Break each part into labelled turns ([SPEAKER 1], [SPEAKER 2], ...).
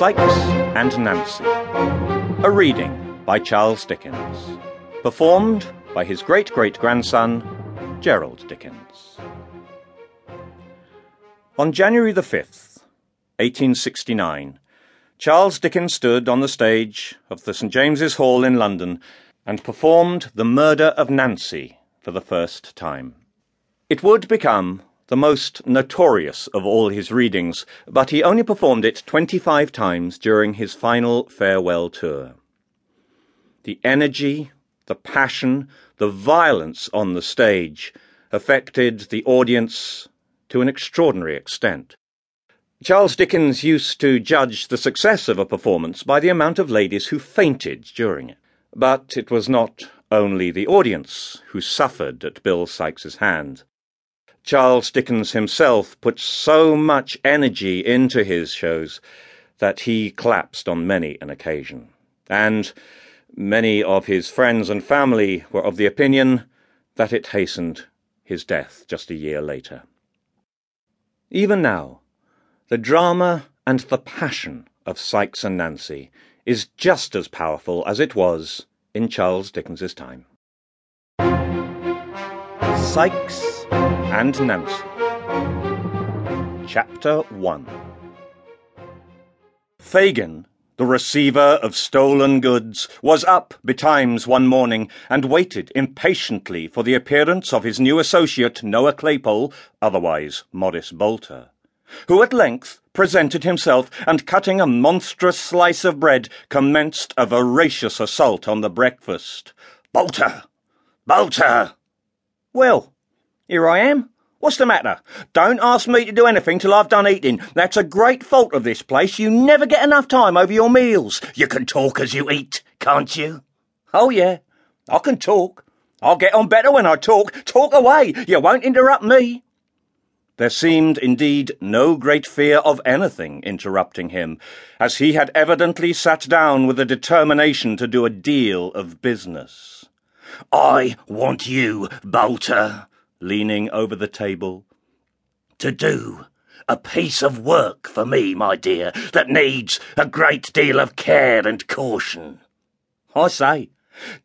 [SPEAKER 1] Sikes and Nancy. A reading by Charles Dickens. Performed by his great great grandson, Gerald Dickens. On January the 5th, 1869, Charles Dickens stood on the stage of the St. James's Hall in London and performed The Murder of Nancy for the first time. It would become the most notorious of all his readings, but he only performed it 25 times during his final farewell tour. The energy, the passion, the violence on the stage affected the audience to an extraordinary extent. Charles Dickens used to judge the success of a performance by the amount of ladies who fainted during it. But it was not only the audience who suffered at Bill Sikes's hand. Charles Dickens himself put so much energy into his shows that he collapsed on many an occasion. And many of his friends and family were of the opinion that it hastened his death just a year later. Even now, the drama and the passion of Sikes and Nancy is just as powerful as it was in Charles Dickens's time. Sikes and Nancy. Chapter 1 Fagin, the receiver of stolen goods, was up betimes one morning and waited impatiently for the appearance of his new associate, Noah Claypole, otherwise Morris Bolter, who at length presented himself and, cutting a monstrous slice of bread, commenced a voracious assault on the breakfast. Bolter! Bolter! Well, here I am. What's the matter? Don't ask me to do anything till I've done eating. That's a great fault of this place. You never get enough time over your meals. You can talk as you eat, can't you? Oh, yeah. I can talk. I'll get on better when I talk. Talk away. You won't interrupt me. There seemed indeed no great fear of anything interrupting him, as he had evidently sat down with a determination to do a deal of business. I want you, Bolter, leaning over the table, to do a piece of work for me, my dear, that needs a great deal of care and caution. I say,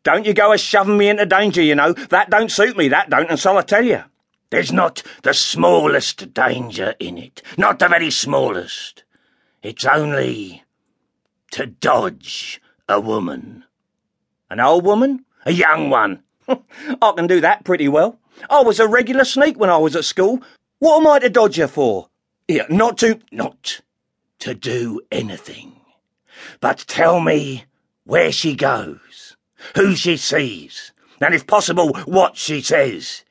[SPEAKER 1] don't you go a shoving me into danger, you know. That don't suit me, that don't, and so I tell you. There's not the smallest danger in it, not the very smallest. It's only to dodge a woman. An old woman? A young one. I can do that pretty well. I was a regular sneak when I was at school. What am I to dodge her for? Not to, not to do anything. But tell me where she goes, who she sees, and if possible, what she says.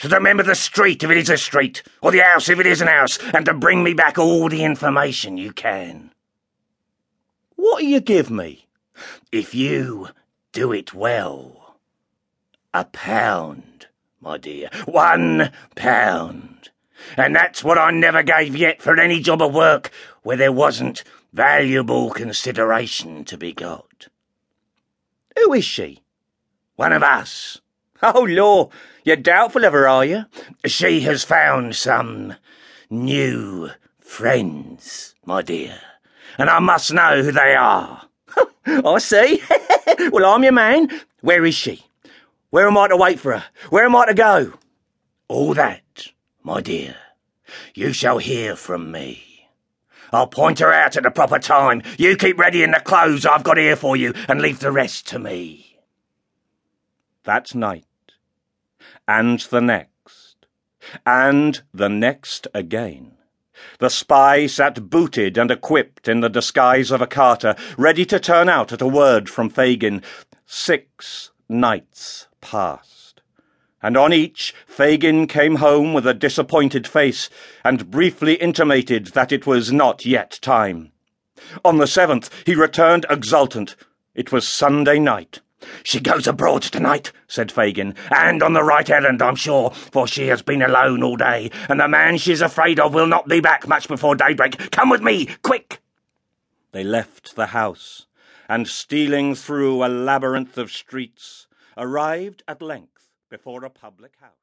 [SPEAKER 1] To remember the street if it is a street, or the house if it is an house, and to bring me back all the information you can. What'll you give me? If you do it well. A pound, my dear. One pound. And that's what I never gave yet for any job of work where there wasn't valuable consideration to be got. Who is she? One of us. Oh, law, you're doubtful of her, are you? She has found some new friends, my dear, and I must know who they are. I see. well, I'm your man. Where is she? Where am I to wait for her? Where am I to go? All that, my dear, you shall hear from me. I'll point her out at the proper time. You keep ready in the clothes I've got here for you, and leave the rest to me. That night, and the next, and the next again. The spy sat booted and equipped in the disguise of a carter, ready to turn out at a word from Fagin. Six nights passed, and on each Fagin came home with a disappointed face, and briefly intimated that it was not yet time. On the seventh he returned exultant. It was Sunday night. She goes abroad tonight, said Fagin, and on the right errand, I'm sure, for she has been alone all day, and the man she's afraid of will not be back much before daybreak. Come with me, quick! They left the house, and stealing through a labyrinth of streets, arrived at length before a public house.